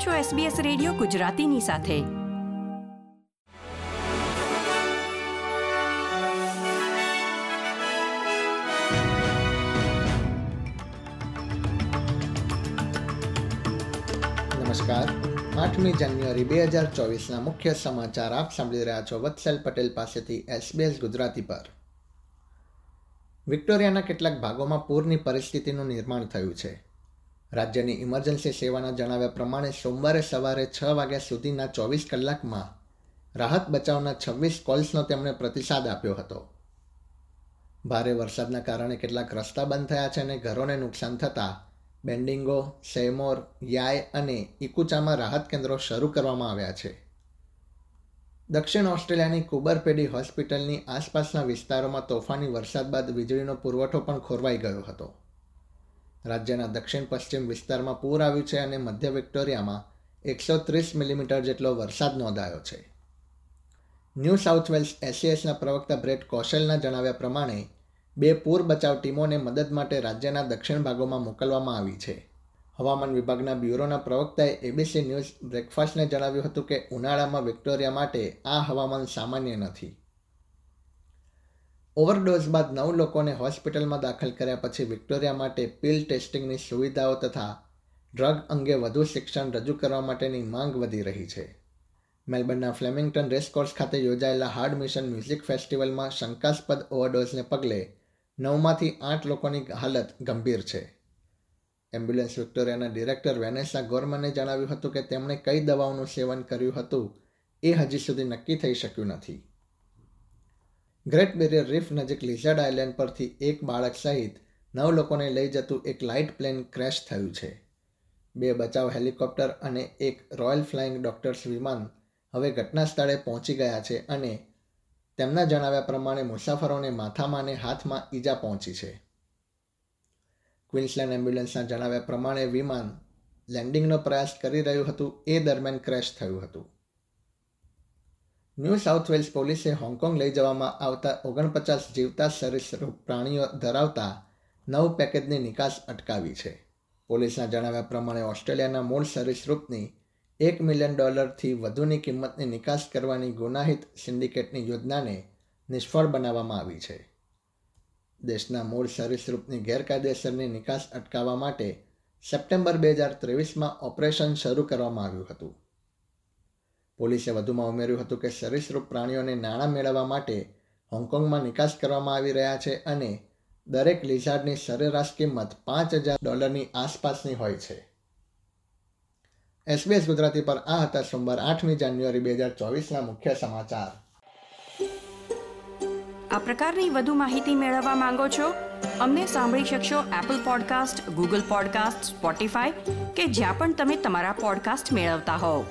આપ છો SBS radio ગુજરાતીની સાથે. નમસ્કાર. આઠમી જાન્યુઆરી બે હજાર ચોવીસના મુખ્ય સમાચાર આપ સાંભળી રહ્યા છો વત્સલ પટેલ પાસેથી એસબીએસ ગુજરાતી પર. વિક્ટોરિયાના કેટલાક ભાગોમાં પૂરની પરિસ્થિતિનું નિર્માણ થયું છે. રાજ્યની ઇમરજન્સી સેવાના જણાવ્યા પ્રમાણે સોમવારે સવારે છ વાગ્યા સુધીના ચોવીસ કલાકમાં રાહત બચાવના છવ્વીસ કોલ્સનો તેમણે પ્રતિસાદ આપ્યો હતો. ભારે વરસાદના કારણે કેટલાક રસ્તા બંધ થયા છે અને ઘરોને નુકસાન થતાં બેન્ડિંગો, સેમોર, યાય અને ઇકુચામાં રાહત કેન્દ્રો શરૂ કરવામાં આવ્યા છે. દક્ષિણ ઓસ્ટ્રેલિયાની કુબરપેડી હોસ્પિટલની આસપાસના વિસ્તારોમાં તોફાની વરસાદ બાદ વીજળીનો પુરવઠો પણ ખોરવાઈ ગયો હતો. રાજ્યના દક્ષિણ પશ્ચિમ વિસ્તારમાં પૂર આવ્યું છે અને મધ્ય વિક્ટોરિયામાં એકસો ત્રીસ મિલીમીટર જેટલો વરસાદ નોંધાયો છે. ન્યૂ સાઉથ વેલ્સ એસીએસના પ્રવક્તા બ્રેટ કૌશલના જણાવ્યા પ્રમાણે, બે પૂર બચાવ ટીમોને મદદ માટે રાજ્યના દક્ષિણ ભાગોમાં મોકલવામાં આવી છે. હવામાન વિભાગના બ્યુરોના પ્રવક્તાએ એબીસી ન્યૂઝ બ્રેકફાસ્ટને જણાવ્યું હતું કે, ઉનાળામાં વિક્ટોરિયા માટે આ હવામાન સામાન્ય નથી. ઓવરડોઝ બાદ નવ લોકોને હોસ્પિટલમાં દાખલ કર્યા પછી વિક્ટોરિયા માટે પિલ ટેસ્ટિંગની સુવિધાઓ તથા ડ્રગ અંગે વધુ શિક્ષણ રજૂ કરવા માટેની માંગ વધી રહી છે. મેલબર્નના ફ્લેમિંગ્ટન રેસકોર્સ ખાતે યોજાયેલા હાર્ડ મિશન મ્યુઝિક ફેસ્ટિવલમાં શંકાસ્પદ ઓવરડોઝને પગલે નવમાંથી આઠ લોકોની હાલત ગંભીર છે. એમ્બ્યુલન્સ વિક્ટોરિયાના ડિરેક્ટર વેનેસા ગોરમને જણાવ્યું હતું કે તેમણે કઈ દવાઓનું સેવન કર્યું હતું એ હજી સુધી નક્કી થઈ શક્યું નથી. ગ્રેટ બેરિયર રીફ નજીક લિઝર્ડ આઇલેન્ડ પરથી એક બાળક સહિત નવ લોકોને લઈ જતું એક લાઇટ પ્લેન ક્રેશ થયું છે. બે બચાવ હેલિકોપ્ટર અને એક રોયલ ફ્લાઇંગ ડોક્ટર્સ વિમાન હવે ઘટના સ્થળે પહોંચી ગયા છે અને તેમના જણાવ્યા પ્રમાણે મુસાફરોને માથામાં અને હાથમાં ઈજા પહોંચી છે. ક્વિન્સલેન્ડ એમ્બ્યુલન્સના જણાવ્યા પ્રમાણે વિમાન લેન્ડિંગનો પ્રયાસ કરી રહ્યું હતું, એ દરમિયાન ક્રેશ થયું હતું. ન્યૂ સાઉથ વેલ્સ પોલીસે હોંગકોંગ લઈ જવામાં આવતા ઓગણપચાસ જીવતા સરીસૃપ પ્રાણીઓ ધરાવતા નવ પેકેજની નિકાસ અટકાવી છે. પોલીસના જણાવ્યા પ્રમાણે ઓસ્ટ્રેલિયાના મૂળ સરીસૃપની એક મિલિયન ડોલરથી વધુની કિંમતની નિકાસ કરવાની ગુનાહિત સિન્ડિકેટની યોજનાને નિષ્ફળ બનાવવામાં આવી છે. દેશના મૂળ સરીસૃપની ગેરકાયદેસરની નિકાસ અટકાવવા માટે સપ્ટેમ્બર બે હજાર ત્રેવીસમાં ઓપરેશન શરૂ કરવામાં આવ્યું હતું. પોલીસે વધુમાં ઉમેર્યું હતું કે સરીસૃપ પ્રાણીઓને નાણાં મેળવવા માટે હોંગકોંગમાં નિકાસ કરવામાં આવી રહ્યા છે અને દરેક લિઝાર્ડની સરેરાશ કિંમત પાંચ હજાર ડોલરની આસપાસની હોય છે. એસબીએસ ગુજરાતી પર આ હતા સોમવાર આઠમી જાન્યુઆરી બે હજાર ચોવીસના મુખ્ય સમાચાર. આ પ્રકારની વધુ માહિતી મેળવવા માંગો છો? અમને સાંભળી શકશો Apple podcast Google podcast Spotify કે જ્યાં પણ તમે તમારા પોડકાસ્ટ મેળવતા હોવ.